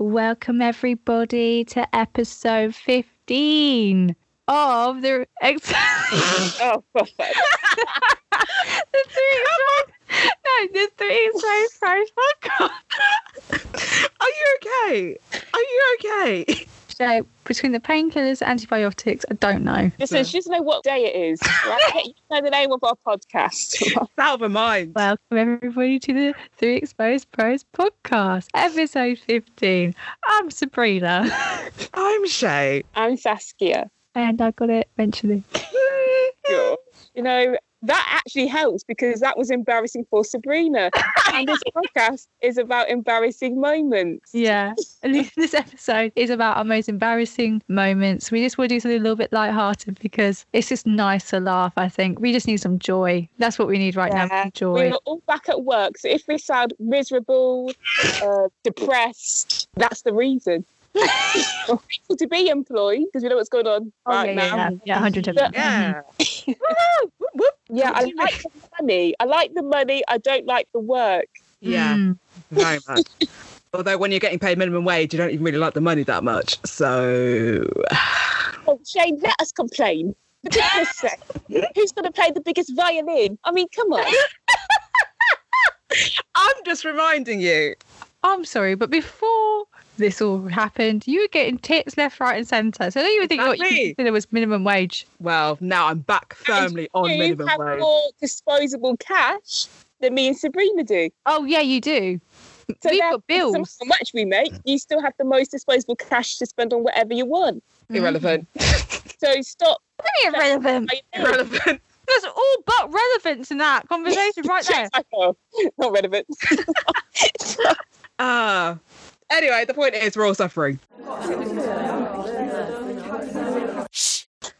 Welcome, everybody, to episode 15 of the. Ex- Oh, perfect. the three no, the three Exposed Pros podcast. Are you okay? Are you okay? So, between the painkillers, antibiotics, I don't know. Listen, she doesn't know what day it is. Right? you know the name of our podcast. It's out of her mind. Welcome, everybody, to the Three Exposed Pros podcast, episode 15. I'm Sabrina, I'm Shay. I'm Saskia. and I got it eventually. You know, that actually helps because that was embarrassing for Sabrina. and this podcast is about embarrassing moments. Yeah. And this- this episode is about our most embarrassing moments. We just want to do something a little bit lighthearted because it's just nice to laugh, I think. We just need some joy. That's what we need right now. Yeah. some Joy. We're all back at work. So if we sound miserable, uh, depressed, that's the reason. We're to be employed because we know what's going on Oh, right yeah, now. yeah, yeah, 100%. Yeah. Woo, whoop, whoop. Yeah, I like the money. I like the money. I don't like the work. Yeah, Mm. very much. Although when you're getting paid minimum wage, you don't even really like the money that much. So Oh, Shane, let us complain. For goodness sake, who's going to play the biggest violin? I mean, come on. I'm just reminding you. I'm sorry, but before this all happened, you were getting tips left, right, and centre. So I don't even think what you Exactly. consider was minimum wage. Well, now I'm back firmly on you minimum have wage. more disposable cash than me and Sabrina do. Oh, yeah, you do. So We've got bills. How much we make, you still have the most disposable cash to spend on whatever you want. Irrelevant. So stop. Very irrelevant. Irrelevant. There's all but relevance in that conversation right there. Not relevant. Ah. Anyway, the point is we're all suffering.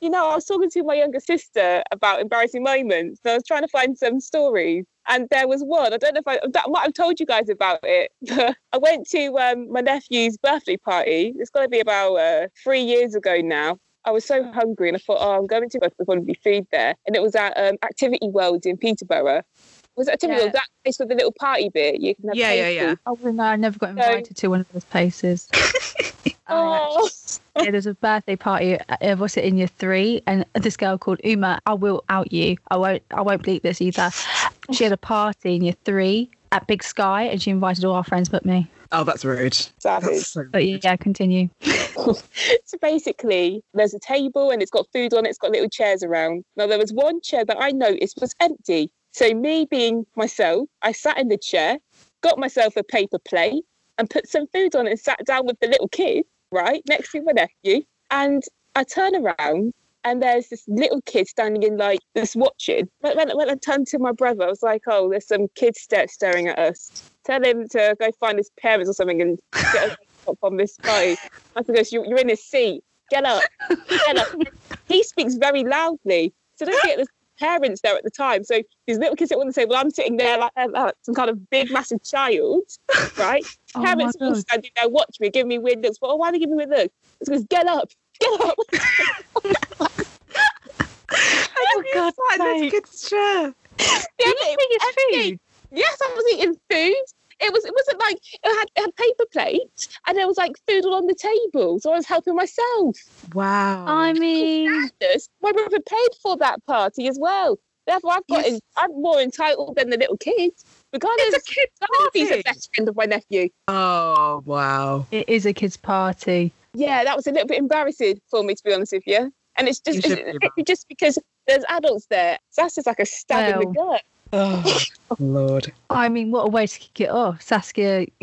You know, I was talking to my younger sister about embarrassing moments. So I was trying to find some stories, and there was one. I don't know if I, that might have told you guys about it. I went to um, my nephew's birthday party. It's got to be about uh, three years ago now. I was so hungry, and I thought, oh, I'm going to. There's going to be food there, and it was at um, Activity World in Peterborough. Was it Activity Yeah. That place with the little party bit. You can have Yeah, yeah, paid yeah. Oh, no, I never got invited to one of those places. Oh, yeah, there's a birthday party. Uh, what's it in year three? And this girl called Uma. I will out you. I won't. I won't bleep this either. She had a party in year three at Big Sky, and she invited all our friends but me. Oh, that's rude. savage. That's so But rude. yeah, continue. So basically, there's a table and it's got food on it, it's got little chairs around. Now, there was one chair that I noticed was empty. So, me being myself, I sat in the chair, got myself a paper plate, and put some food on it and sat down with the little kid, right, next to my nephew. And I turn around and there's this little kid standing in like this watching. When, when, when I turned to my brother, I was like, oh, there's some kid sta- staring at us. Tell him to go find his parents or something and get up on this party. I said, "Goes, you, you're in his seat. Get up. Get up. he speaks very loudly. So don't get there's parents there at the time. So these little kids that want to say, well, I'm sitting there like, uh, like some kind of big, massive child, right? Oh parents all standing there watching me, giving me weird looks. Well, why are they giving me weird looks? It's because get up. Get up. Oh God, this kid's chair. Did you think it's Empty. food? Yes, I was eating food. It was. It wasn't like it had, it had paper plates, and there was like food all on the table. So I was helping myself. Wow. I mean, Madness. My brother paid for that party as well. Therefore, I've got. Yes. I'm more entitled than the little kids. Regardless, It's a kid he's a best friend of my nephew. Oh wow. it is a kids' party. Yeah, that was a little bit embarrassing for me, to be honest with you. And it's just, You it's, be it's just because there's adults there. So that's just like a stab in the gut. Oh Lord. I mean, what a way to kick it off, Saskia.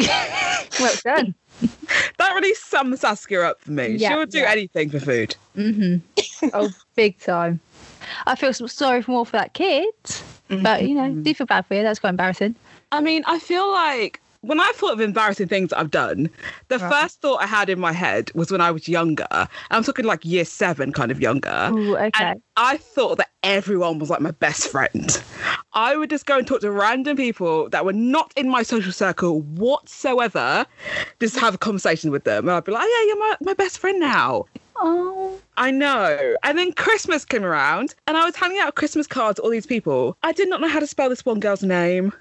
well done. That really sums Saskia up for me. Yeah, she would do yeah. anything for food. Mm-hmm. Oh, big time. I feel so sorry for more for that kid, but you know, Mhm. do feel bad for you. That's quite embarrassing. I mean, I feel like when I thought of embarrassing things that I've done, the Right. first thought I had in my head was when I was younger. I'm talking like year seven kind of younger. Ooh, okay. And I thought that everyone was like my best friend. I would just go and talk to random people that were not in my social circle whatsoever, just have a conversation with them. And I'd be like, oh, yeah, you're my, my best friend now. Oh. I know. And then Christmas came around and I was handing out Christmas cards to all these people. I did not know how to spell this one girl's name.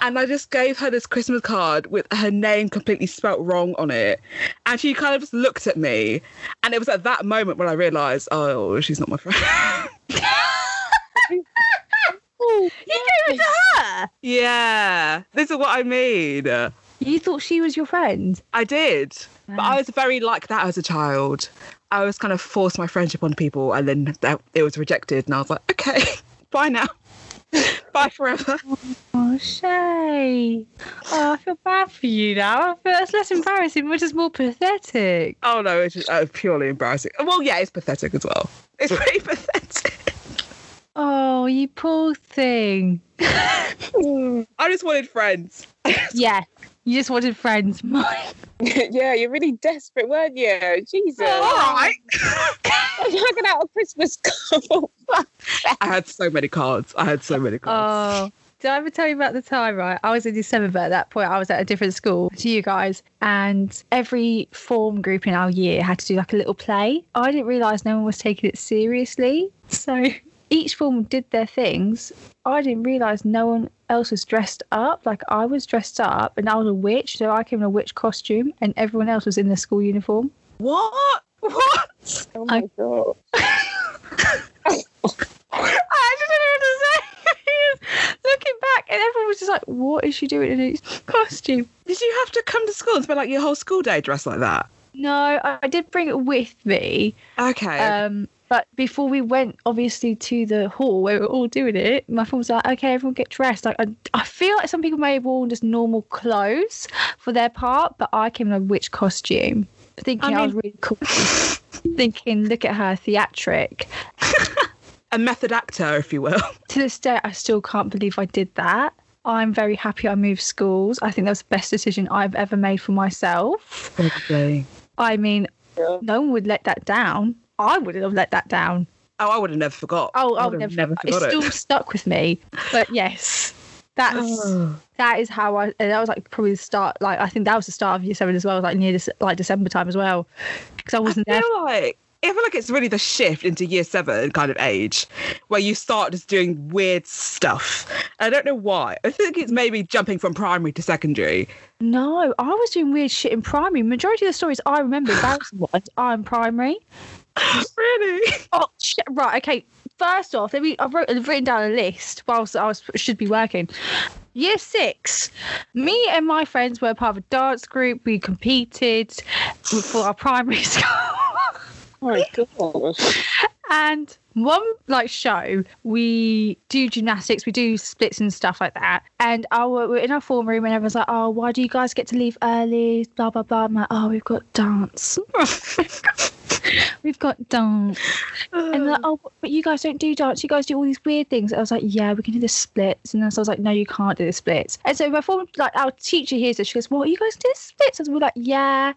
And I just gave her this Christmas card with her name completely spelt wrong on it. And she kind of just looked at me. And it was at that moment when I realised, oh, she's not my friend. You gave it to her. yeah, this is what I mean. You thought she was your friend. I did. But I was very like that as a child. I was kind of forced my friendship on people and then that, it was rejected. And I was like, okay, bye now. bye forever. Oh, Shay. Oh, I feel bad for you now. I feel that's less embarrassing, which is more pathetic. Oh no, it's just uh, purely embarrassing. Well, yeah, it's pathetic as well. It's pretty pathetic. Oh, you poor thing. I just wanted friends. yeah, you just wanted friends. Mine. yeah, you're really desperate, weren't you? Jesus. All right. You're hanging out a Christmas card. I had so many cards. I had so many cards. Oh. Did I ever tell you about the time, right? I was in December, but at that point I was at a different school to you guys. And every form group in our year had to do like a little play. I didn't realise no one was taking it seriously. So each form did their things. I didn't realise no one else was dressed up. Like I was dressed up and I was a witch, so I came in a witch costume and everyone else was in their school uniform. What? What? Oh my god. I just don't know what to say. Looking back, and everyone was just like, "What is she doing in a costume?" Did you have to come to school and spend like your whole school day dressed like that? No, I I did bring it with me. Okay. Um, but before we went, obviously, to the hall where we are all doing it, my friend was like, "Okay, everyone get dressed." Like, I, I feel like some people may have worn just normal clothes for their part, but I came in a witch costume, thinking I, I was really cool. thinking, look at her theatric. a method actor, if you will. to this day, I still can't believe I did that. I'm very happy I moved schools. I think that was the best decision I've ever made for myself. Probably. I mean, Yeah. no one would let that down. I wouldn't have let that down. Oh, I would have never forgot. Oh, I I would would have never. never It's forgot still it. stuck with me. But yes, that's that is how I. And that was like probably the start. Like I think that was the start of year seven as well. Like near this, like December time as well, because I I wasn't there. feel like I feel like it's really the shift into year seven kind of age where you start just doing weird stuff. I don't know why. I think it's maybe jumping from primary to secondary. No, I was doing weird shit in primary. Majority of the stories I remember, embarrassing ones, are in primary. really? Oh shit! Right, okay. First off, let me. I've, wrote, I've written down a list whilst I was should be working. Year six, me and my friends were part of a dance group. We competed for our primary school. Oh my gosh. and one like show, we do gymnastics, we do splits and stuff like that. And our we're in our form room, and everyone's like, "Oh, why do you guys get to leave early?" Blah blah blah. I'm like, "Oh, we've got dance." We've got dance. And they're like, oh, but you guys don't do dance. You guys do all these weird things. I was like, yeah, we can do the splits. And then so I was like, no, you can't do the splits. And so my form, like our teacher hears this. She goes, what, you guys do the splits? And we're like, yeah.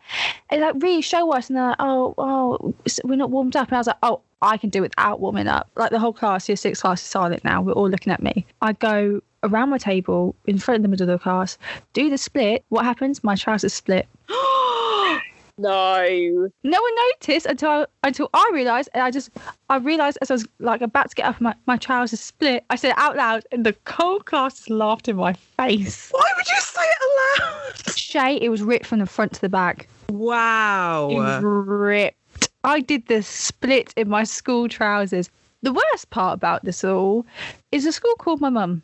And like, really show us. And they're like, oh, oh, we're not warmed up. And I was like, oh, I can do without warming up. Like the whole class, year six class is silent now. We're all looking at me. I go around my table in front of the middle of the class, do the split. What happens? My trousers split. No. No one noticed until I, until I realised, and I just I realised as I was like about to get up, my my trousers split. I said it out loud, and the whole class just laughed in my face. Why would you say it aloud? Shay, it was ripped from the front to the back. Wow. It was ripped. I did the split in my school trousers. The worst part about this all is the school called my mum.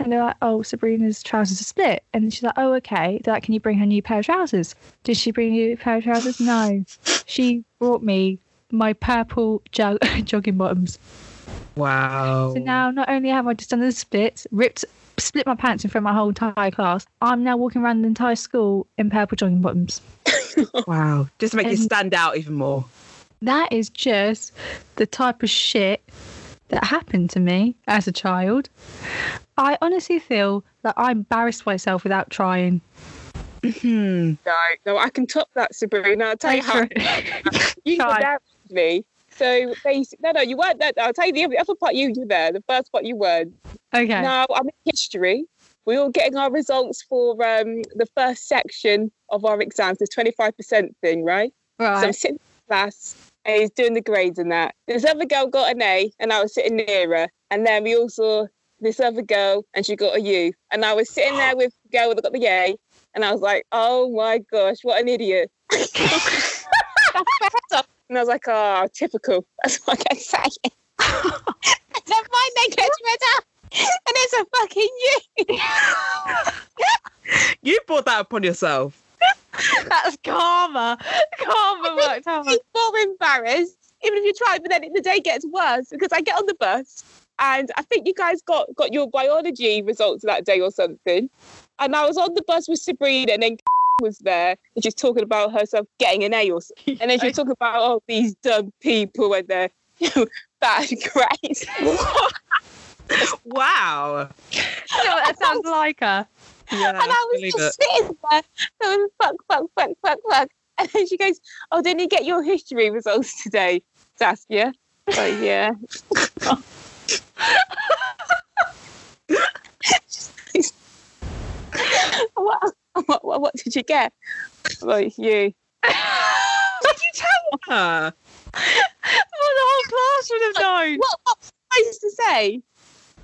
And they're like, oh, Sabrina's trousers are split. And she's like, oh, okay. They're like, can you bring her new pair of trousers? Did she bring you a pair of trousers? No. She brought me my purple jog- jogging bottoms. Wow. So now not only have I just done the splits, ripped, split my pants in front of my whole entire class, I'm now walking around the entire school in purple jogging bottoms. Wow. Just to make you stand out even more. That is just the type of shit that happened to me as a child. I honestly feel that I embarrassed myself without trying. No, no, I can top that, Sabrina. I'll tell you how you embarrassed me. So basically, no, no, you weren't there. I'll tell you the other, part. You were there. The first part you weren't. okay. Now I'm in history. We were getting our results for um, the first section of our exams. The 25% thing, right? Right. So I'm right. sitting class and he's doing the grades and that. This other girl got an A and I was sitting near her. And then we all saw this other girl and she got a U. And I was sitting there with the girl that got the A. And I was like, oh my gosh, what an idiot. and I was like, oh, typical. That's what I can say. then mine then gets better. And it's a fucking you. You brought that upon yourself. That's karma. Karma worked out. He's more embarrassed, even if you try. But then the day gets worse because I get on the bus and I think you guys got got your biology results that day or something. And I was on the bus with Sabrina, and then was there, and she's talking about herself getting an A or something. And then she was talking about oh these dumb people and their you know, bad grades. Wow. You know what that sounds like her. Yeah, and I was just it. sitting there going fuck, fuck, fuck, fuck, fuck. And then she goes, "Oh, didn't you get your history results today, Saskia?" Oh yeah. what, what, what, what did you get? Like you. What did you tell her? Well, the whole class would have known. What, what was I supposed to say?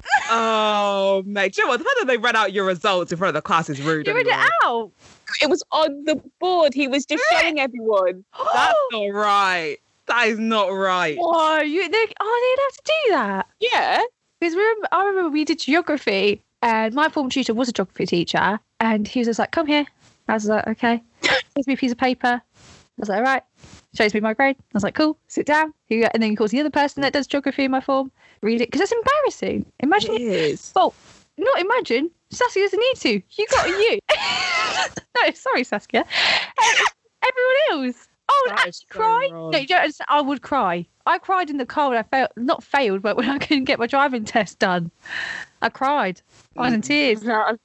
Oh, mate. Do you know what? The fact that they read out your results in front of the class is rude. You read it out. It was on the board. He was just showing everyone. That's not right. That is not right. Why? You, they, oh, they'd have to do that. Yeah. Because I remember we did geography, and my former tutor was a geography teacher, and he was just like, "Come here." I was like, "Okay." Gives me a piece of paper. I was like, "All right." Shows me my grade. I was like, "Cool." Sit down. Here you go. And then he calls the other person that does geography in my form. Read it because that's embarrassing. Imagine. It is. Well, not imagine. Saskia doesn't need to. You got a U. no, sorry, Saskia. Everyone else. Oh, I would That actually cry. No, you don't understand. I would cry. I cried in the car when I failed, not failed, but when I couldn't get my driving test done. I cried. I was in mm. tears. No,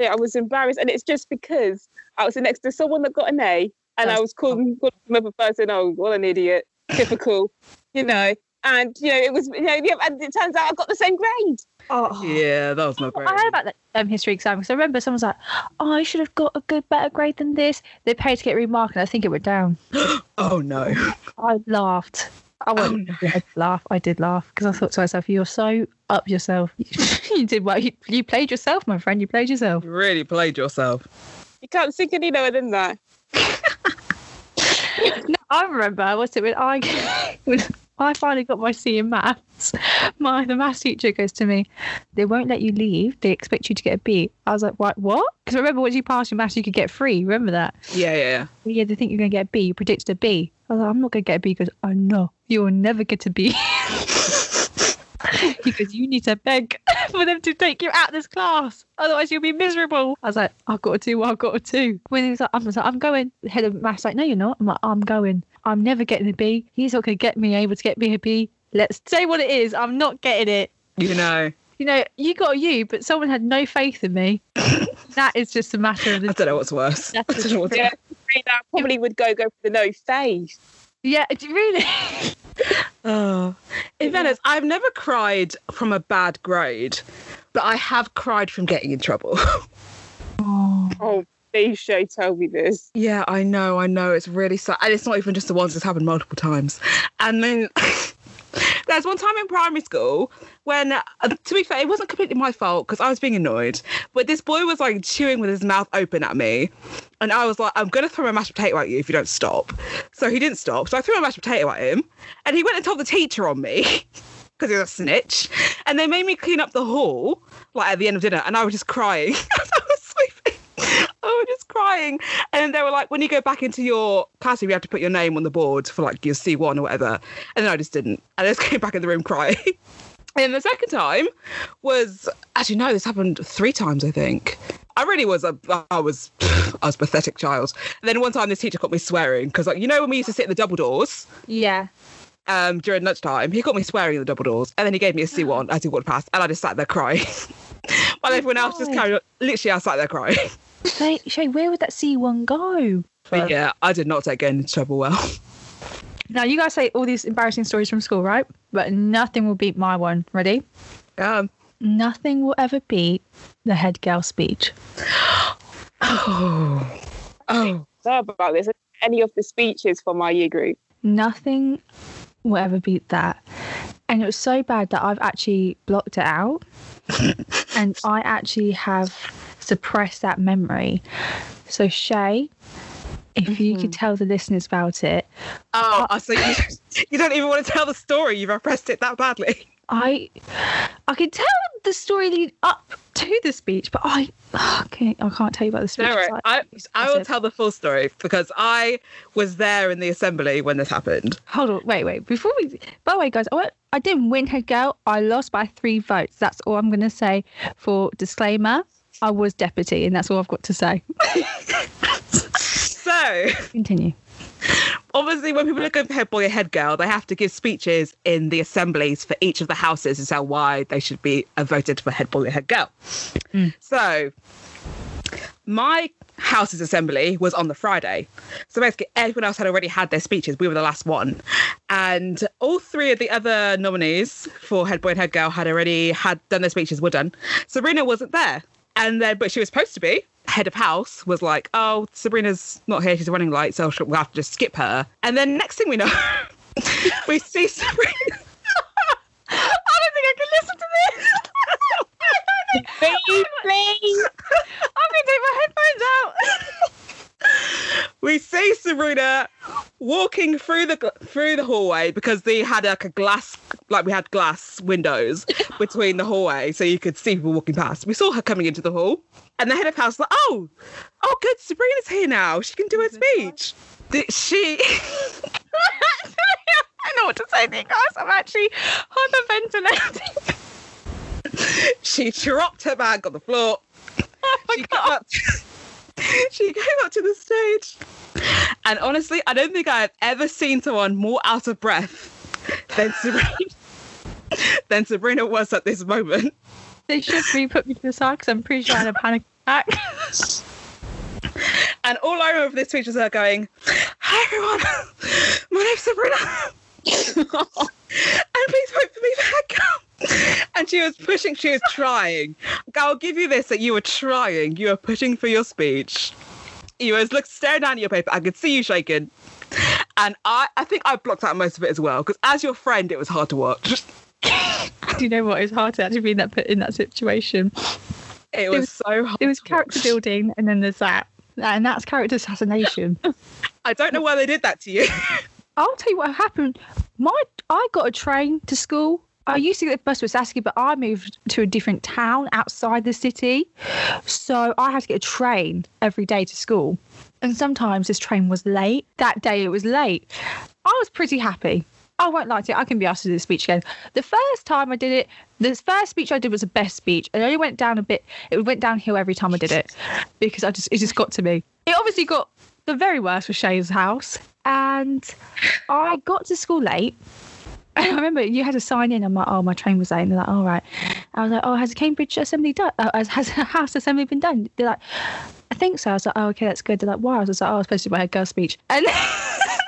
I was embarrassed, and it's just because I was next to someone that got an A, and I was calling calling them up a person. Oh, what an idiot! Typical, you know. And you know, it was you know, and it turns out I got the same grade. Oh. Yeah, that was not great. I heard about that um, history exam because I remember someone was like, "Oh, I should have got a good, better grade than this." They paid to get remarked, and I think it went down. Oh no. I laughed. I Oh, won't no. I did laugh. I did laugh because I thought to myself, "You're so up yourself. you did well. You, you played yourself, my friend. You played yourself." You really played yourself. You can't sink any lower than that. No, I remember. What's it when I when I finally got my C in maths? My the maths teacher goes to me, "They won't let you leave. They expect you to get a B." I was like, "What? What?" Because remember, once you passed your maths, you could get free. Remember that? Yeah, yeah, yeah. Yeah, they think you're going to get a B. You predicted a B. I was like, I'm not going to get a B. because I know. You will never get a B. he goes, you need to beg for them to take you out of this class. Otherwise, you'll be miserable. I was like, I've got a two. I've got a two. When he was like, I'm, like, I'm going. The head of maths like, no, you're not. I'm like, I'm going. I'm never getting a B. He's not going to get me able to get me a B. Let's say what it is. I'm not getting it. You know, You know, you got you, but someone had no faith in me. that is just a matter of I don't know what's worse. I That's don't know what's Yeah, I probably would go go for the no faith. Yeah, do you really? Oh. In Venice, I've never cried from a bad grade, but I have cried from getting in trouble. oh. Oh, please, Shay, tell me this. yeah, I know, I know. It's really sad. And it's not even just the ones that's happened multiple times. And then there's one time in primary school when, uh, to be fair, it wasn't completely my fault because I was being annoyed. But this boy was like chewing with his mouth open at me. And I was like, I'm going to throw a mashed potato at you if you don't stop. So he didn't stop. So I threw a mashed potato at him. And he went and told the teacher on me because he was a snitch. And they made me clean up the hall, like at the end of dinner. And I was just crying. I was. I was just crying. And they were like, when you go back into your classroom, you have to put your name on the board for like your C1 or whatever. And then I just didn't. And I just came back in the room crying. And the second time was actually no, this happened three times, I think. I really was a I was I was pathetic child. And then one time this teacher caught me swearing because like you know when we used to sit in the double doors Yeah. um during lunchtime, he caught me swearing in the double doors and then he gave me a C1 as he walked past and I just sat there crying. While everyone else just carried on literally I sat there crying. Shay, Shay, where would that C1 go? But yeah, I did not take getting into trouble well. Now, you guys say all these embarrassing stories from school, right? But nothing will beat my one. Ready? Um Nothing will ever beat the head girl speech. oh, oh. So about this. Any of the speeches for my year group? Nothing will ever beat that. And it was so bad that I've actually blocked it out. and I actually have suppressed that memory. So, Shay, if you could mm-hmm. tell the listeners about it, Oh, see. You, you don't even want to tell the story. You've repressed it that badly. I I can tell the story lead up to the speech, but I oh, okay, I can't tell you about the speech. No, right. I, I will tell the full story because I was there in the assembly when this happened. Hold on, wait, wait. Before we, by the way, guys, I, won't- I didn't win her girl. I lost by three votes. That's all I'm going to say. For disclaimer, I was deputy, and that's all I've got to say. So, Continue. obviously, when people are going for head boy or head girl, they have to give speeches in the assemblies for each of the houses to tell why they should be voted for head boy or head girl. Mm. So, my house's assembly was on the Friday. So basically, everyone else had already had their speeches. We were the last one. And all three of the other nominees for head boy and head girl had already had done their speeches, were done. Serena wasn't there. And then, but she was supposed to be. Head of house was like, oh, Sabrina's not here. She's running late. So we'll have to just skip her. And then next thing we know, we see Sabrina. I don't think I can listen to this. Please, please. I'm going to take my headphones out. we see Sabrina walking through the through the hallway because they had like a glass, like we had glass windows between the hallway, so you could see people walking past. We saw her coming into the hall, and the head of house was like, "Oh, oh, good, Sabrina's here now. She can do her speech." Did she? I know what to say, to guys. I'm actually hyperventilating. she dropped her bag on the floor. Oh she, came up she came up to the stage. And honestly, I don't think I've ever seen someone more out of breath than Sabrina, than Sabrina was at this moment. They should really put me to the side because I'm pretty sure I had a panic attack. And all I remember from this speech was her going, Hi everyone, my name's Sabrina. and please vote for me for head. And she was pushing, she was trying. I'll give you this that you were trying. You were pushing for your speech. You was look staring down at your paper. I could see you shaking. And I, I think I blocked out most of it as well, because as your friend, it was hard to watch. Do you know what? It's hard to actually be in that put in that situation. It was, was- so hard. There was character building, and then there's that, and that's character assassination. I don't know why they did that to you. I'll tell you what happened. My I got a train to school. I used to get the bus to Saski, but I moved to a different town outside the city. So I had to get a train every day to school. And sometimes this train was late. That day it was late. I was pretty happy. I won't lie to you, I can be asked to do the speech again. The first time I did it, the first speech I did was the best speech. It only went down a bit, it went downhill every time I did it because I just it just got to me. It obviously got the very worst was Shay's house. And I got to school late. And I remember you had to sign in. I'm like, oh, my train was late. And they're like, all right. I was like, oh, has the Cambridge assembly done? Uh, has, the house assembly been done? They're like, I think so. I was like, oh, okay, that's good. They're like, why? I was like, oh, I was supposed to do my head girl speech. And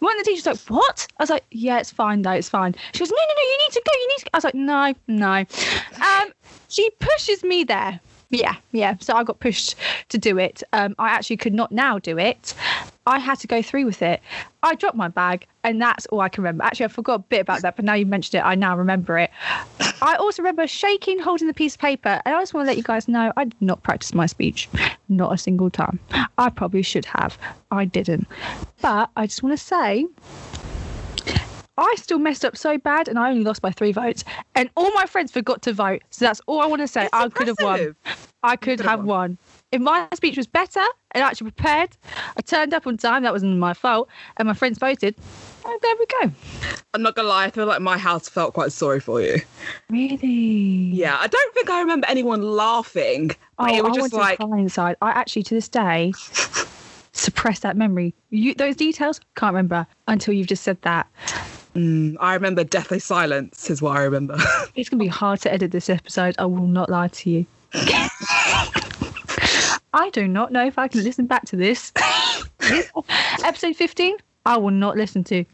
one of the teachers like, what? I was like, yeah, it's fine though, it's fine. She goes, no, no, no, you need to go, you need to go. I was like, no, no. Um, she pushes me there. Yeah, yeah. So I got pushed to do it. Um, I actually could not now do it. I had to go through with it. I dropped my bag, and that's all I can remember. Actually, I forgot a bit about that, but now you mentioned it, I now remember it. I also remember shaking, holding the piece of paper, and I just want to let you guys know I did not practice my speech, not a single time. I probably should have. I didn't. But I just want to say I still messed up so bad and I only lost by three votes. And all my friends forgot to vote. So that's all I want to say. It's I could have won. I could have have won. If my speech was better and actually prepared, I turned up on time, that wasn't my fault, and my friends voted. And there we go. I'm not gonna lie, I feel like my house felt quite sorry for you. Really? Yeah, I don't think I remember anyone laughing. Oh, it was I just like inside. I actually, to this day, suppress that memory. You, those details, can't remember until you've just said that. mm, I remember deathly silence is what I remember. It's to be hard to edit this episode. I will not lie to you. I do not know if I can listen back to this. This episode 15, I will not listen to.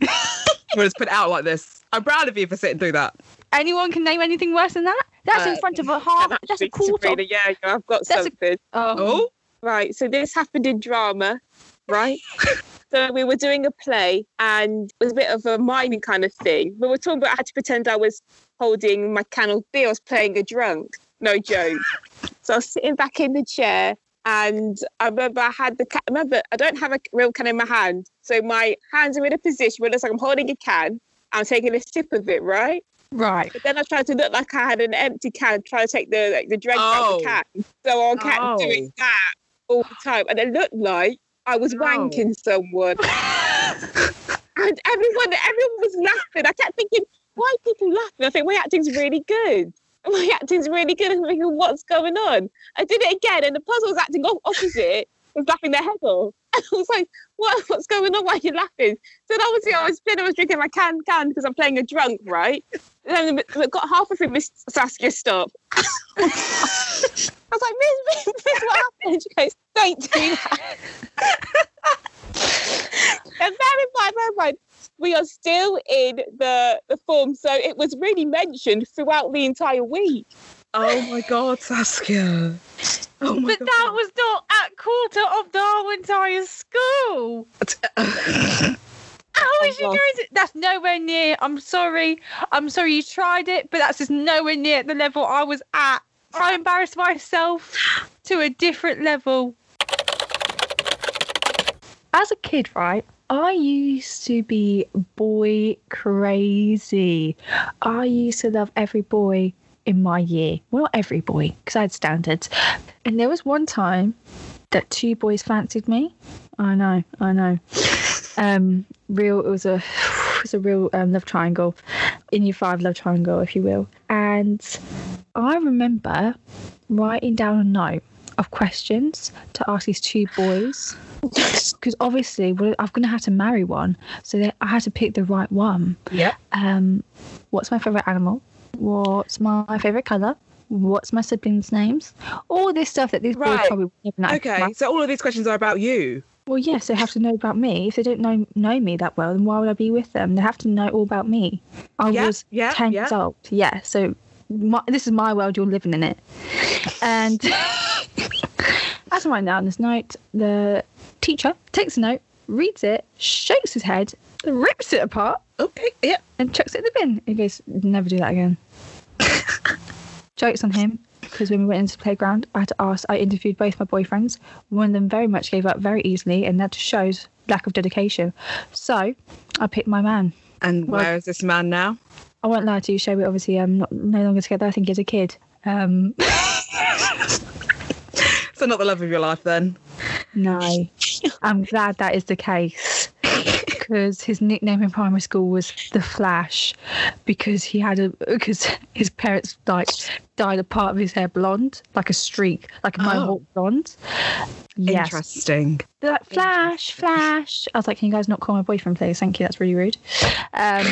we'll just put it out like this. I'm proud of you for sitting through that. Anyone can name anything worse than that? That's in Uh, front of a half. And That's a quarter. Sabrina, yeah, I've got That's a- something. Oh, Oh, Right, so this happened in drama, right? So we were doing a play and it was a bit of a miming kind of thing. We were talking about I had to pretend I was holding my can of beer. I was playing a drunk. No joke. so I was sitting back in the chair and I remember I had the can. Remember, I don't have a real can in my hand. So my hands are in a position where it looks like I'm holding a can. I'm taking a sip of it, right? Right. But then I tried to look like I had an empty can, trying to take the like, the drink out of Oh. the can. So I kept Oh. doing that all the time. And it looked like I was Oh. wanking someone. and everyone everyone was laughing. I kept thinking, why are people laughing? I think my acting's really good. My acting's really good. I'm thinking, what's going on? I did it again, and the puzzle was acting op- opposite, was laughing their head off. I was like, what, what's going on? Why are you laughing? So obviously I was I was drinking my can can because I'm playing a drunk, right? And then we got half of through, Miss Saskia, stop. I was like, Miss, Miss, Miss, what happened? She goes, don't do that. and bear in mind, bear in mind, we are still in the, the form. So it was really mentioned throughout the entire week. Oh my god, Saskia. Oh my But god. that was not at quarter of the whole entire school. How is oh she Oh, going to? That's nowhere near. I'm sorry. I'm sorry you tried it, but that's just nowhere near the level I was at. I embarrassed myself to a different level. As a kid, right, I used to be boy crazy. I used to love every boy in my year. Well, not every boy, because I had standards. And there was one time that two boys fancied me. I know, I know. Um, real. It was a, it was a real um, love triangle, in your five love triangle, if you will. And I remember writing down a note of questions to ask these two boys because obviously well, I'm going to have to marry one, so that I had to pick the right one. Yep. Um, what's my favorite animal? What's my favorite color? What's my siblings' names? All this stuff that these boys Right. probably never know. Okay, right? so all of these questions are about you. Well, yes, they have to know about me. If they don't know know me that well, then why would I be with them? They have to know all about me. I Yeah, was yeah, ten yeah. years old. Yeah, so my, this is my world. You're living in it. And as I'm writing down this note, the teacher takes a note, reads it, shakes his head, rips it apart, Okay, yep. and chucks it in the bin. He goes, "Never do that again." Jokes on him because when we went into the playground, I had to ask. I interviewed both my boyfriends. One of them very much gave up very easily, and that just shows lack of dedication. So I picked my man. And Well- where is this man now? I won't lie to you, Shay. We're obviously um, not no longer together. I think he's a kid. Um, So not the love of your life then. no, I'm glad that is the case because his nickname in primary school was the Flash because he had a because his parents like dyed a part of his hair blonde, like a streak, like a Oh. blonde. Yes, Interesting. They're like Flash, Flash. I was like, can you guys not call my boyfriend, please? Thank you. That's really rude. Um,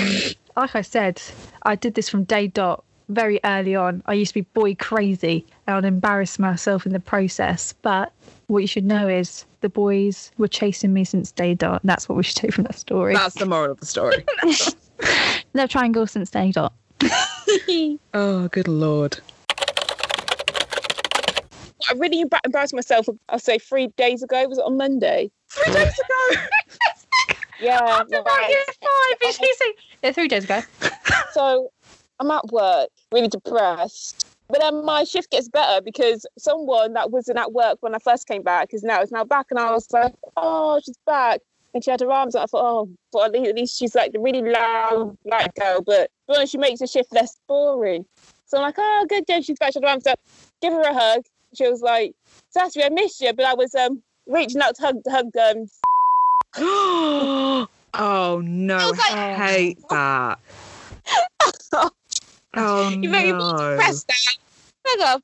like I said, I did this from day dot. Very early on, I used to be boy crazy and I'd embarrass myself in the process. But what you should know is the boys were chasing me since day dot. That's what we should take from that story. That's the moral of the story. Love triangle since day dot. oh, good lord. I really embar- embarrassed myself. I'll say three days ago. Was it on Monday? Three days ago. Yeah. After about right. year five, is she saying? Yeah, three days ago. So I'm at work, really depressed. But then my shift gets better because someone that wasn't at work when I first came back is now is now back, and I was like, oh, she's back. And she had her arms out. I thought, oh, well, at least, she's like the really loud night girl, but but she makes the shift less boring. So I'm like, oh, good, Jen, she's back. She had her arms up. Give her a hug. She was like, Saskia, I missed you, but I was um reaching out to hug, hug um. oh no, I like- I hate that. Oh You made me no. depressed. I go,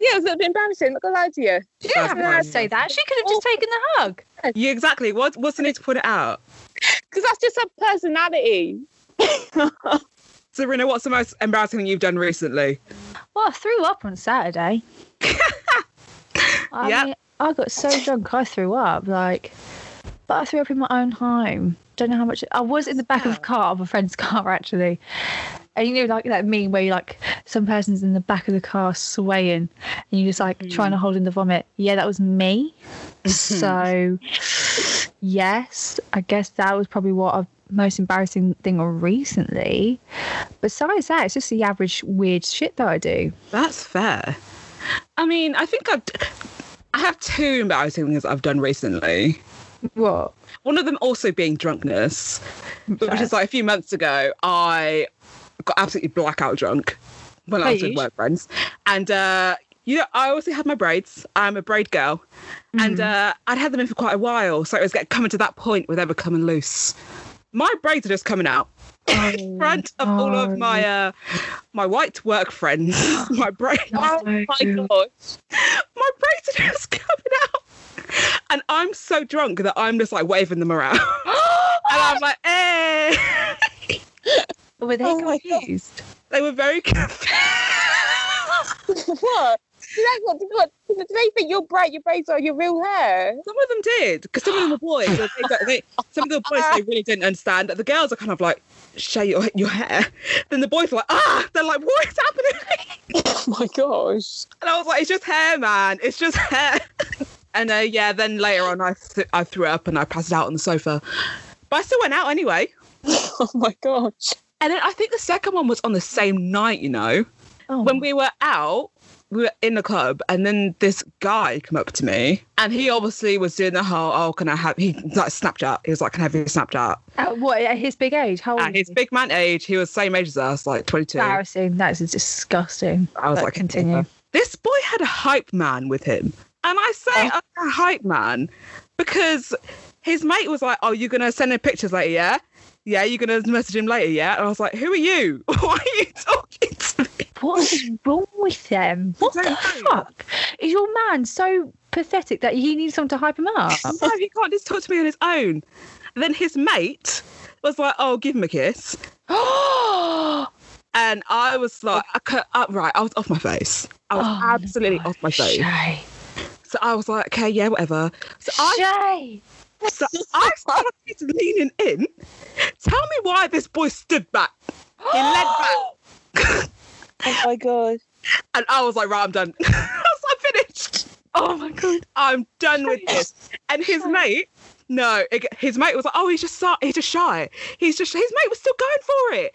yeah, it was a little bit embarrassing. Not gonna lie to you. She didn't have to say that. She could have just oh. taken the hug. Yeah, exactly. What, what's the need to put it out? Because that's just her personality. Serena, what's the most embarrassing thing you've done recently? Well, I threw up on Saturday. I Yep. mean, I got so drunk I threw up. Like, but I threw up in my own home. Don't know how much. I was in the back of a oh. car of a friend's car actually, and you know, like that meme where you like some person's in the back of the car swaying, and you're just like mm. trying to hold in the vomit. Yeah, that was me. so, yes, I guess that was probably what I've most embarrassing thing recently. Besides that, it's just the average weird shit that I do. That's fair. I mean, I think I've, I have two embarrassing things I've done recently. What? One of them also being drunkness, which is like a few months ago. I got absolutely blackout drunk when I was with work friends, and uh, you know, I also had my braids. I'm a braid girl, and Mhm. uh, I'd had them in for quite a while, so it was getting coming to that point where they were coming loose. My braids are just coming out in front of all of my uh, my white work friends. my braids, Oh my gosh. my braids are just coming out. And I'm so drunk that I'm just like waving them around. and I'm like, eh. Were they Oh confused? They were very confused. what? Do they, what, what, do they think you're bright, your braids are your real hair? Some of them did, because some of them were boys. they, they- some of the boys they really didn't understand. That the girls are kind of like, show your your hair. Then the boys are like, ah, they're like, what is happening? Oh my gosh. And I was like, it's just hair, man. It's just hair. and uh, yeah, then later on, I th- I threw up and I passed out on the sofa. But I still went out anyway. Oh my gosh. And then I think the second one was on the same night, you know, Oh, when we were out. We were in the club, and then this guy came up to me, and he obviously was doing the whole, "Oh, can I have?" He like Snapchat. He was like, "Can I have your Snapchat?" At what at his big age? How old At his he? big man age, he was same age as us, like twenty-two. embarrassing. That is disgusting. I was But like, continue. This boy had a hype man with him, and I say Oh. a hype man because his mate was like, "Oh, you're gonna send him pictures later, yeah? Yeah, you're gonna message him later, yeah?" And I was like, "Who are you? Why are you talking to me?" What is wrong with them? What the fuck? Is your man so pathetic that he needs someone to hype him up? no, he can't just talk to me on his own. And then his mate was like, "Oh, give him a kiss," oh, and I was like, I cou- uh, "Right," I was off my face. I was Oh, absolutely off my face. Shay. So I was like, "Okay, yeah, whatever." So I Shay. So I started leaning in. Tell me why this boy stood back. He leant back. Oh my god. And I was like, right, I'm done. I was like, finished. Oh my god. I'm done with this. And his mate, no, it- his mate was like, oh, he's just shy. He's just shy. He's just, his mate was still going for it.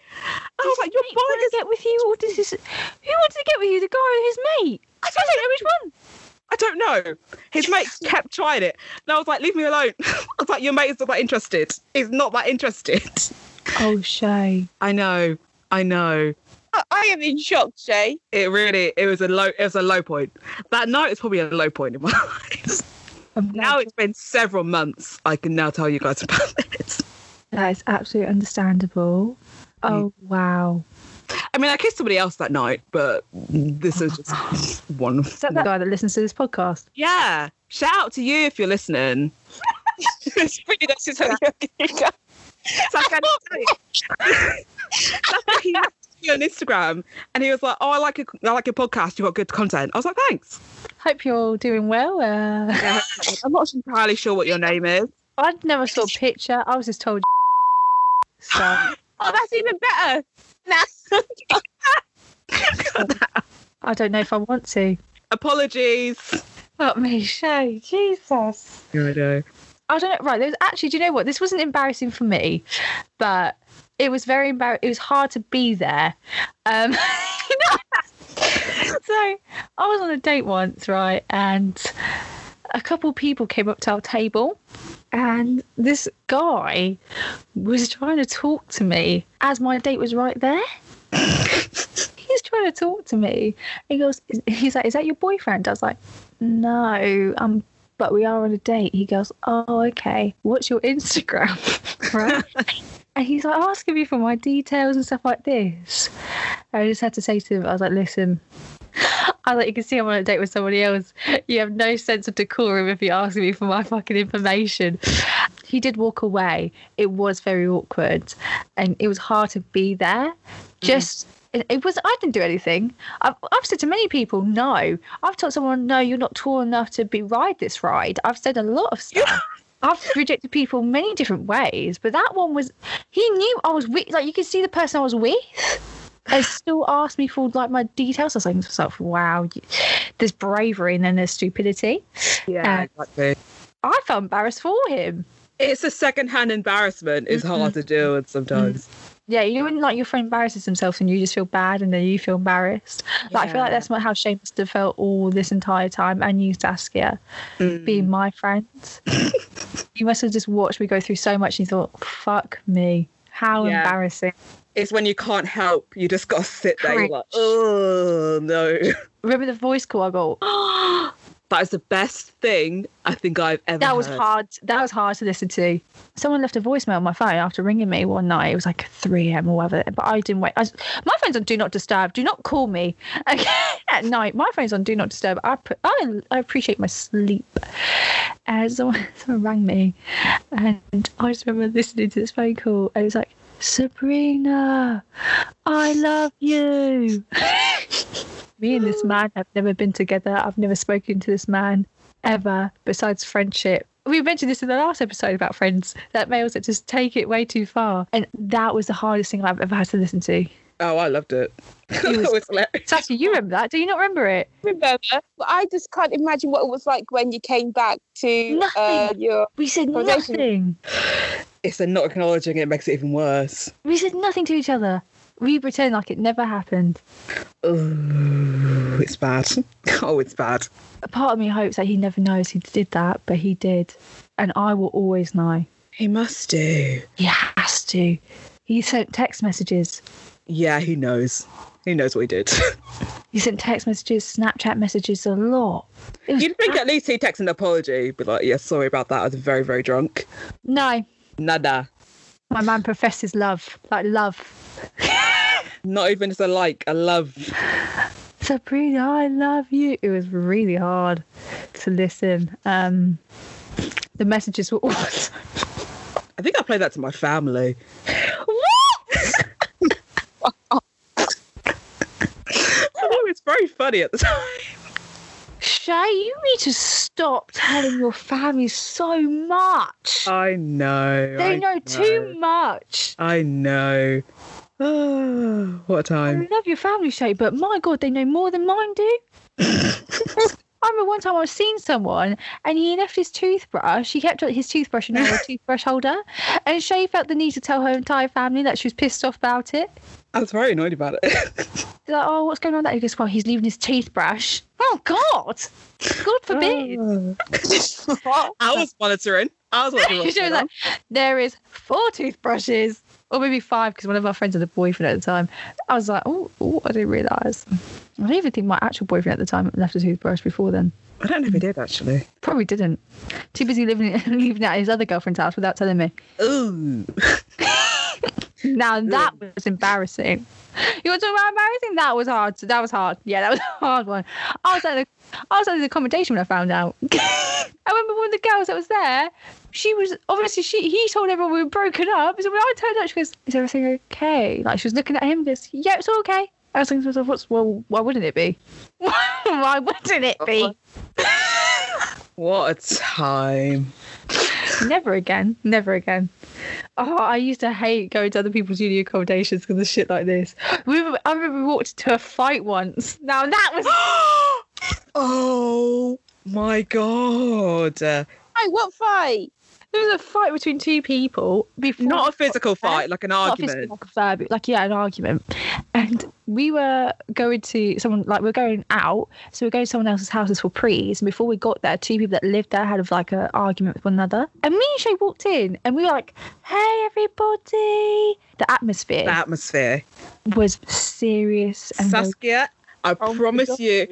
I was like, your boy is, get with you, or does this? Who wants to get with you? The guy or his mate? I don't know which one. I don't know. His mate kept trying it. And I was like, leave me alone. I was like, your mate is not that interested. He's not that interested. Oh, Shay. I know. I know. I, I am in shock, Shay. It really, it was a low, it was a low point. That night is probably a low point in my life. Now it's been several months. I can now tell you guys about it. that is absolutely understandable. Oh wow. I mean, I kissed somebody else that night, but this is just one. Is that the guy that listens to this podcast? Yeah. Shout out to you if you're listening. it's pretty nice to tell you. So I That's like he messaged me on Instagram, and he was like, "Oh, I like your, I like your podcast. you've got good content." I was like, "Thanks." Hope you're doing well. Uh, I'm not entirely sure what your name is. I never saw a picture. I was just told. So Oh, that's even better. Nah. I don't know if I want to. Apologies. Fuck me, Shay. Jesus. Yeah, I know. I don't know. Right. There was actually, do you know what? This wasn't embarrassing for me, but it was very embarrassing. It was hard to be there. Um, so I was on a date once, right? And a couple people came up to our table, and this guy was trying to talk to me as my date was right there. He's trying to talk to me. He goes, he's like, "Is that your boyfriend?" I was like, "No, um, but we are on a date." He goes, "Oh, okay. What's your Instagram?" And he's like asking me for my details and stuff like this. I just had to say to him, I was like, "Listen." I like, you can see I'm on a date with somebody else. You have no sense of decorum if you're asking me for my fucking information. He did walk away. It was very awkward, and it was hard to be there. Mm. Just it, it was. I didn't do anything. I've, I've said to many people, no. I've told someone, no, you're not tall enough to be ride this ride. I've said a lot of stuff. I've rejected people many different ways, but that one was. He knew I was with. Like you could see the person I was with and still asked me for like my details. I was like to myself, wow, there's bravery and then there's stupidity. Yeah, Uh, exactly. I felt embarrassed for him. It's a secondhand embarrassment. It's hard to deal with sometimes. Yeah, you know when like your friend embarrasses themselves and you just feel bad and then you feel embarrassed. Like I feel like that's not how Shane must have felt all this entire time and you Saskia Mm. being my friends. you must have just watched me go through so much and you thought, fuck me. How Yeah. embarrassing. It's when you can't help. You just got to sit there. You're like, oh, no. Remember the voice call? I go, That is the best thing I think I've ever that was heard. hard. That was hard to listen to. Someone left a voicemail on my phone after ringing me one night. It was like 3 a.m. or whatever. But I didn't wait. I was, my phone's on Do Not Disturb. Do not call me at night. My phone's on Do Not Disturb. I put, I, I appreciate my sleep. And someone, someone rang me, and I just remember listening to this phone call, and it was like, Sabrina, I love you. Me and this man have never been together. I've never spoken to this man ever, besides friendship. We mentioned this in the last episode about friends, that males that just take it way too far. And that was the hardest thing I've ever had to listen to. Oh, I loved it. It was- was hilarious. You remember that? Do you not remember it? remember, but I just can't imagine what it was like when you came back to uh, your. We said nothing. It's the not acknowledging it makes it even worse. We said nothing to each other. We pretend like it never happened. Oh, it's bad. Oh, it's bad. A part of me hopes that he never knows he did that, but he did. And I will always know. He must do. He has to. He sent text messages. Yeah, he knows. He knows what he did. He sent text messages, Snapchat messages a lot. You'd think at least he'd text an apology, be like, yeah, sorry about that. I was very, very drunk. no. Nada. My man professes love, like love. Not even just a like, a love. Sabrina, I love you. It was really hard to listen. Um, the messages were awesome. I think I played that to my family. I thought it was very funny at the time. Shay, you need to stop telling your family so much. I know. they I know too much. I know. Oh, what a time. I love your family, Shay, but my God, they know more than mine do. I remember one time I was seeing someone and he left his toothbrush. He kept his toothbrush in a toothbrush holder. And Shay felt the need to tell her entire family that she was pissed off about it. I was very annoyed about it. They're like, oh, what's going on there? He goes, well, he's leaving his toothbrush. Oh, God. God forbid. Ah. I was monitoring. I was monitoring. she was like, there is four toothbrushes. Or maybe five, because one of our friends had a boyfriend at the time. I was like, oh, oh I didn't realise. I don't even think my actual boyfriend at the time left a toothbrush before then. I don't know if he did actually. Probably didn't. Too busy living leaving at his other girlfriend's house without telling me. Ooh. Now that was embarrassing. You were talking about embarrassing? That was hard. That was hard. Yeah, that was a hard one. I was at the I was at the accommodation when I found out. I remember one of the girls that was there. She was obviously she he told everyone we were broken up. So when I turned up, she goes, "Is everything okay?" Like she was looking at him. Goes, "Yeah, it's all okay." I was thinking to myself, "What's well? Why wouldn't it be? why wouldn't it be?" What a time. Never again. Never again. Oh, I used to hate going to other people's uni accommodations because of shit like this. We were, I remember we walked to a fight once. Now that was oh my god. Hey, what fight? Was a fight between two people before not a physical fight, like an argument. physical, like verb- like yeah, an argument. And we were going to someone like we are going out, so we are going to someone else's houses for prees. And before we got there, two people that lived there had like an argument with one another. And me and Shay walked in, and we were like, "Hey, everybody!" The atmosphere The atmosphere. was serious and Saskia, I Oh promise you,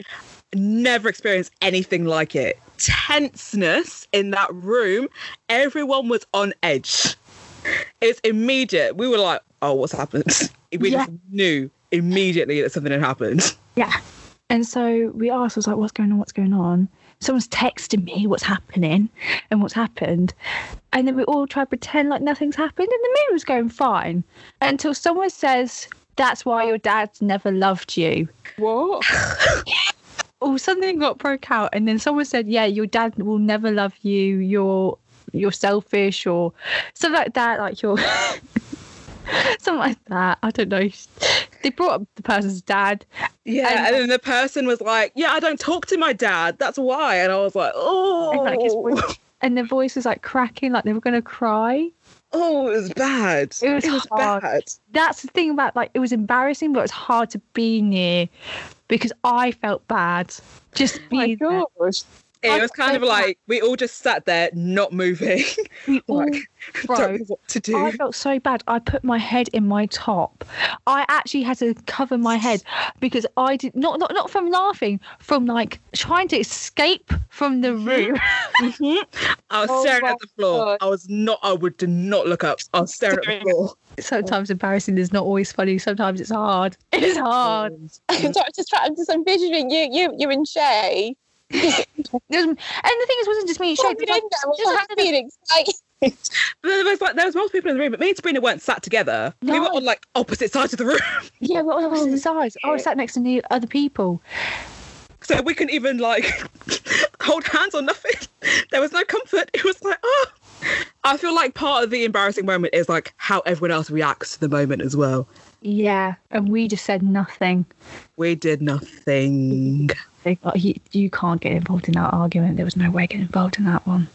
never experienced anything like it. Tenseness in that room. Everyone was on edge. It's immediate. We were like, oh, what's happened? We Yeah. just knew immediately that something had happened. Yeah. And so we asked, I was like, what's going on? What's going on? Someone's texting me what's happening and what's happened. And then we all try to pretend like nothing's happened. And the mood was going fine until someone says, that's why your dad's never loved you. What? Or something got broke out. And then someone said, yeah, your dad will never love you. You're, you're selfish or something like that. Like you're. Something like that. I don't know. They brought up the person's dad. Yeah, And- and, then the person was like, "Yeah, I don't talk to my dad. That's why." And I was like, And, like, "Oh, and their voice was like cracking, like they were gonna cry. Oh, it was bad. It was hard. bad. That's the thing about like it was embarrassing, but it's hard to be near because I felt bad just Oh my being there. Gosh. It was kind of like we all just sat there, not moving, We all like don't know what to do. I felt so bad. I put my head in my top. I actually had to cover my head because I did not not not from laughing, from like trying to escape from the room. Mhm. I was Oh staring at the floor. God. I was not. I would do not look up. I was staring at the floor. Sometimes embarrassing is not always funny. Sometimes it's hard. It's hard. I'm sorry, just try, I'm just envisioning you, you, you and Shay. There's- and the thing is, it wasn't just me and Shay. Walking in there, Just had a- feelings? Like, There was like there was multiple people in the room, but me and Sabrina weren't sat together. We were on like opposite sides of the room, Yeah, but I was on the sides. I was sat next to the other people. so we couldn't even like hold hands or nothing. There was no comfort. It was like oh. I feel like part of the embarrassing moment is like how everyone else reacts to the moment as well. Yeah, and we just said nothing. We did nothing. You, you can't get involved in that argument. There was no way getting involved in that one.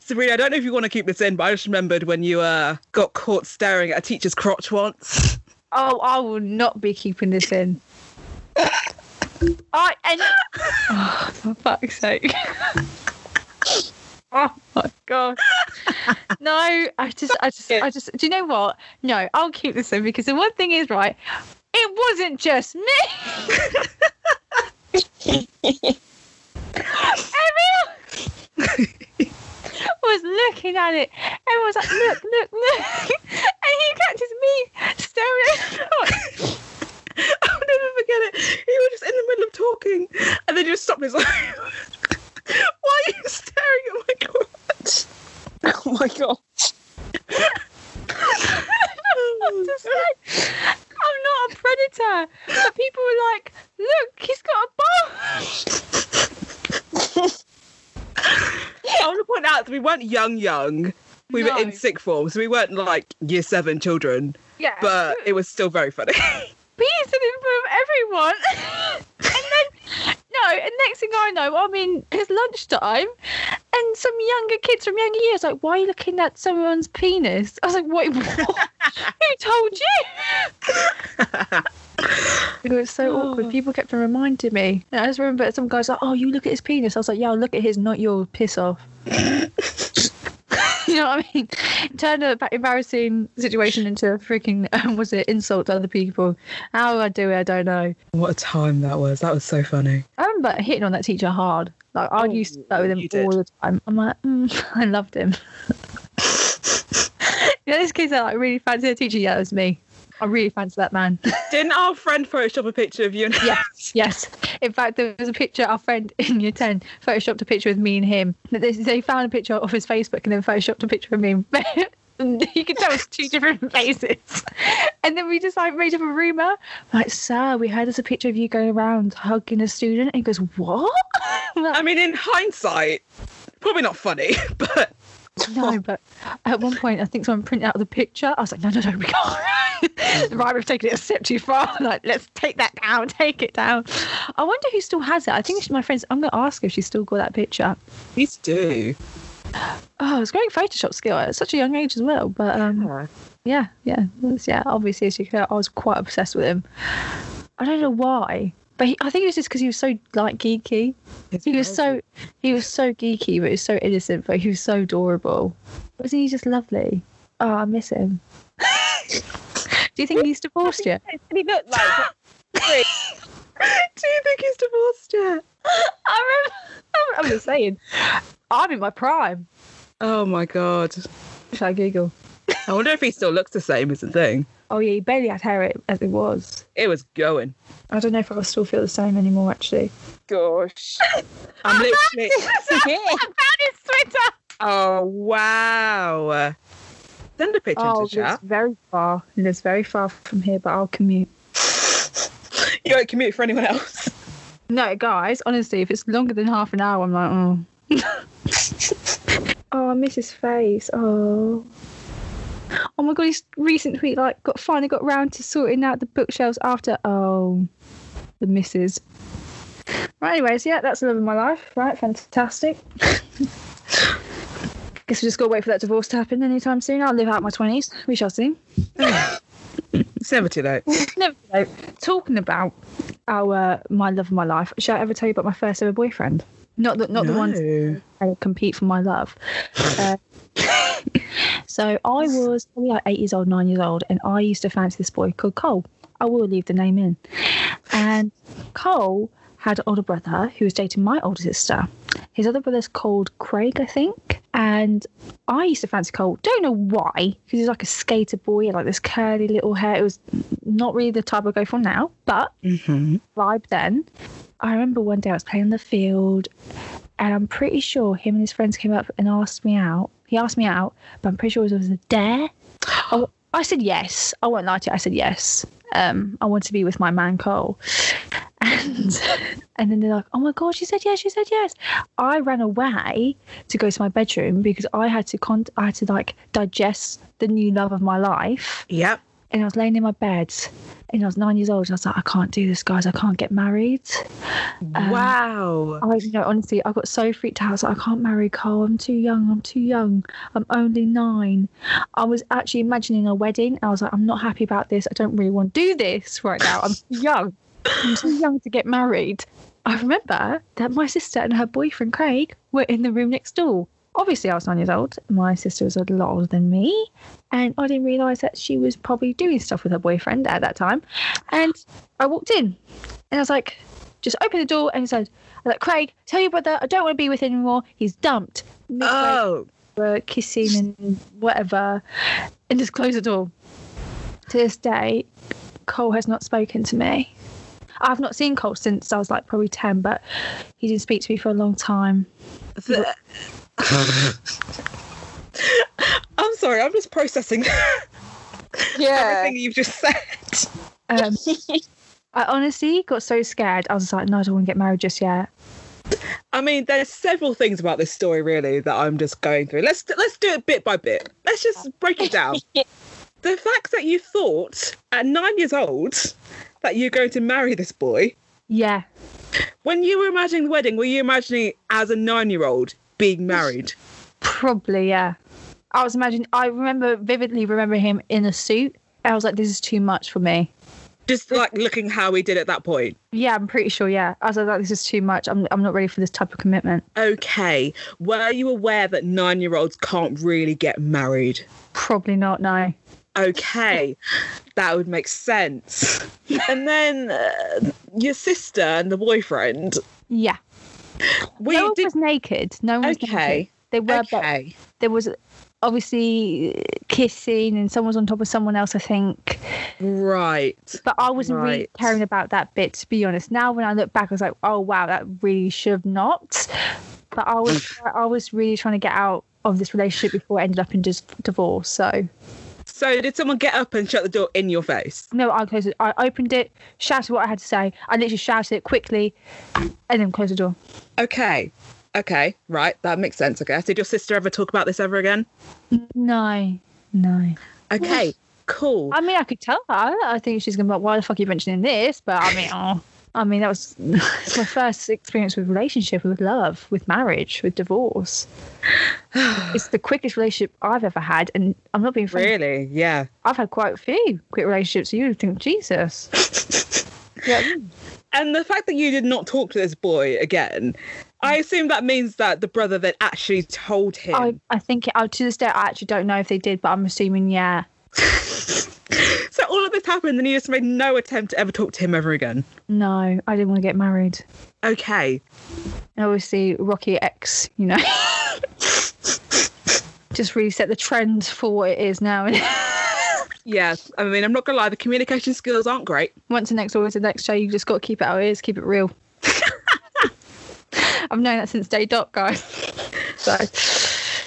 Sabrina, I don't know if you want to keep this in, but I just remembered when you uh, got caught staring at a teacher's crotch once. Oh, I will not be keeping this in. I and oh, for fuck's sake. oh my god. No, I just, I just, I just. Do you know what? No, I'll keep this in because the one thing is right. It wasn't just me. Everyone was looking at it. Everyone was like, "Look, look, look!" And he catches me staring at it. I'll never forget it. He was just in the middle of talking, and then he just stopped. He's like, "Why are you staring at my crotch?" oh my god. I'm just like, I'm not a predator. But people were like, look, he's got a bum. I want to point out that we weren't young, young. We were in No. sixth form, so we weren't like year seven children, Yeah. but it was still very funny. But he said in front of everyone. and then, no, and next thing I know, I'm in it's lunchtime, and some younger kids from younger years like, why are you looking at someone's penis? I was like, wait, what? Who told you? It was so awkward. Oh. People kept on reminding me. And I just remember some guys like, "Oh, you look at his penis." I was like, "Yeah, I'll look at his, not your piss off." you know what I mean? Turn a ba- embarrassing situation into a freaking um, was it insult to other people? How I do it, I don't know. what a time that was! That was so funny. I remember hitting on that teacher hard. Like I Oh, used to go with him you did. all the time. I'm like, mm, I loved him. you know, this kid's are like really fancy a teacher. Yeah, it was me. I really fancy that man. Didn't our friend Photoshop a picture of you and Yes, yes. In fact, there was a picture. Our friend in year ten photoshopped a picture with me and him. They, found a picture of his Facebook and then photoshopped a picture of me. And you could tell it's two different faces. And then we just like made up a rumor. Like, sir, we heard there's a picture of you going around hugging a student. And he goes, what? Like, I mean, in hindsight, probably not funny, but no, but at one point, I think someone printed out the picture. I was like, no, no, no, we can't. right, we've taken it a step too far. Like, let's take that down, take it down. I wonder who still has it. I think it's my friends. I'm going to ask if she's still got that picture. please do. Oh, it's great Photoshop skill at such a young age as well. But um, yeah, yeah, that's- yeah. Obviously, as you can, I was quite obsessed with him. I don't know why, but he, I think it was just because he was so like geeky. He was so he was so geeky, but he was so innocent. But he was so adorable. Wasn't he just lovely? Oh, I miss him. Do you think he's divorced yet? Did he look like? Do you think he's divorced yet? I remember. I'm just saying. I'm in my prime. Oh my god. Should I Google? I wonder if he still looks the same as the thing. Oh yeah, he barely had hair as it was. It was going. I don't know if I still feel the same anymore. Actually, Gosh. I'm literally. I found his Twitter. Oh wow. Send a picture Oh, into chat. it's very far. It is very far from here, but I'll commute. You won't commute for anyone else. No, guys, honestly, if it's longer than half an hour, I'm like, oh. oh, I miss his face. Oh. Oh my god, he's recently like got finally got round to sorting out the bookshelves after oh the misses. Right, anyways, yeah, that's the love of my life. Right, fantastic. Guess we just got to wait for that divorce to happen anytime soon. I'll live out my 20s. We shall see. It's never too late. Never know. Talking about our my love of my life, shall I ever tell you about my first ever boyfriend? Not the not the ones No. compete for my love. Uh, so I was probably like eight years old, nine years old, and I used to fancy this boy called Cole. I will leave the name in. And Cole had an older brother who was dating my older sister. His other brother's called Craig, I think. And I used to fancy Cole. Don't know why, because he's like a skater boy, he had like this curly little hair. It was not really the type I go for now, but hmm vibe then. I remember one day I was playing in the field, and I'm pretty sure him and his friends came up and asked me out. He asked me out, but I'm pretty sure it was a dare. I, I said yes. I won't lie to you. I said yes. Um, I want to be with my man Cole, and and then they're like, "Oh my god, she said yes. She said yes." I ran away to go to my bedroom because I had to con- I had to like digest the new love of my life Yep. And I was laying in my bed and I was nine years old and I was like, I can't do this, guys. I can't get married. Um, wow. I, you know, honestly, I got so freaked out. I was like, I can't marry Cole. I'm too young. I'm too young. I'm only nine. I was actually imagining a wedding. I was like, I'm not happy about this. I don't really want to do this right now. I'm too young. I'm too young to get married. I remember that my sister and her boyfriend Craig were in the room next door. Obviously, I was nine years old. My sister was a lot older than me, and I didn't realise that she was probably doing stuff with her boyfriend at that time. And I walked in, and I was like, just opened the door and said, like, Craig, tell your brother I don't want to be with him anymore. He's dumped. Craig Oh. were kissing and whatever, and just close the door. To this day, Cole has not spoken to me. I've not seen Cole since I was like probably 10, but he didn't speak to me for a long time. The- I'm sorry. I'm just processing yeah. everything you've just said. Um, I honestly got so scared. I was like, no, I don't want to get married just yet. I mean, there's several things about this story really that I'm just going through. Let's let's do it bit by bit. Let's just break it down. the fact that you thought at nine years old that you're going to marry this boy. Yeah. When you were imagining the wedding, were you imagining it as a nine-year-old being married? Probably, yeah. I was imagining, I remember vividly remember him in a suit. I was like, this is too much for me. Just like looking how he did at that point. Yeah, I'm pretty sure, yeah. I was like, this is too much. I'm, I'm not ready for this type of commitment. Okay. Were you aware that nine-year-olds can't really get married? Probably not, no. Okay, that would make sense. And then uh, your sister and the boyfriend. Yeah. We no one did was naked. No one was naked. okay. They were, but Okay. there was obviously kissing and someone was on top of someone else, I think. Right. But I wasn't really caring about that bit, to be honest. Now, when I look back, I was like, oh, wow, that really should have not. But I was, I was really trying to get out of this relationship before it ended up in just divorce. So, So did someone get up and shut the door in your face? no, I closed it. I opened it, shouted what I had to say. I literally shouted it quickly and then closed the door. Okay. Okay. Right. That makes sense. Okay. Did your sister ever talk about this ever again? No, no. Okay. Cool. I mean, I could tell her. I think she's gonna be like, "Why the fuck are you mentioning this?" But I mean, oh, I mean, that was my first experience with relationship, with love, with marriage, with divorce. it's the quickest relationship I've ever had, and I'm not being funny. Really? Yeah. I've had quite a few quick relationships. So you think, Jesus. yeah, And the fact that you did not talk to this boy again, I assume that means that the brother that actually told him. I, I think I, to this day I actually don't know if they did, but I'm assuming yeah. So all of this happened, and you just made no attempt to ever talk to him ever again. No, I didn't want to get married. Okay. And obviously, Rocky X, you know, just really set the trend for what it is now. Yes. I mean, I'm not gonna lie, the communication skills aren't great. Once the next always the next show, you just got to keep it how ears keep it real. I've known that since day dot, guys. So,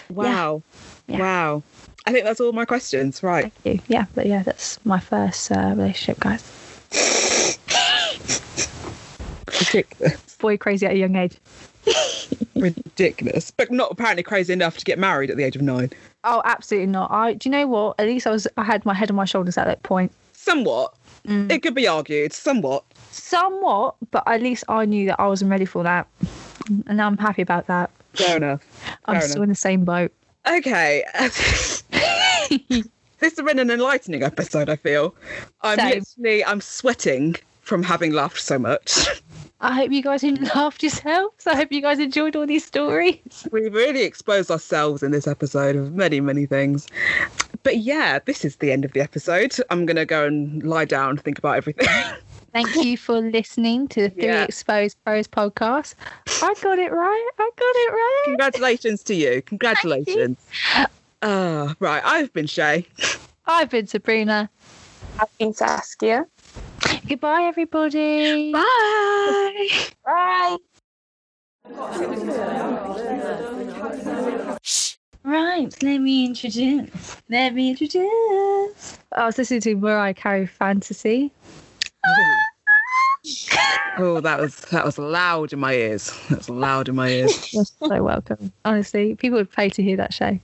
Wow. Yeah. Wow. I think that's all my questions. Right. thank you. yeah, but yeah, that's my first uh, relationship, guys. Ridiculous. Boy crazy at a young age. Ridiculous. But not apparently crazy enough to get married at the age of nine. Oh, absolutely not. I do you know what? At least I was I had my head on my shoulders at that point. Somewhat. Mm. It could be argued somewhat. Somewhat, but at least I knew that I wasn't ready for that. And now I'm happy about that. Fair enough. I'm Fair still in the same boat. Okay. this has been an enlightening episode, I feel. I'm Same. literally I'm sweating from having laughed so much. I hope you guys laughed yourselves. I hope you guys enjoyed all these stories. we really exposed ourselves in this episode of many, many things. But yeah, this is the end of the episode. I'm gonna go and lie down and think about everything. Thank you for listening to the Three Yeah. Exposed Pros podcast. I got it right. I got it right. Congratulations to you. Congratulations. Uh, right, I've been Shay. I've been Sabrina. I've been Saskia. Goodbye, everybody. Bye. Bye. Right, let me introduce. Let me introduce. I was listening to Mariah Carey Fantasy. Oh, that was that was loud in my ears. That's loud in my ears. You're so welcome. Honestly, people would pay to hear that show.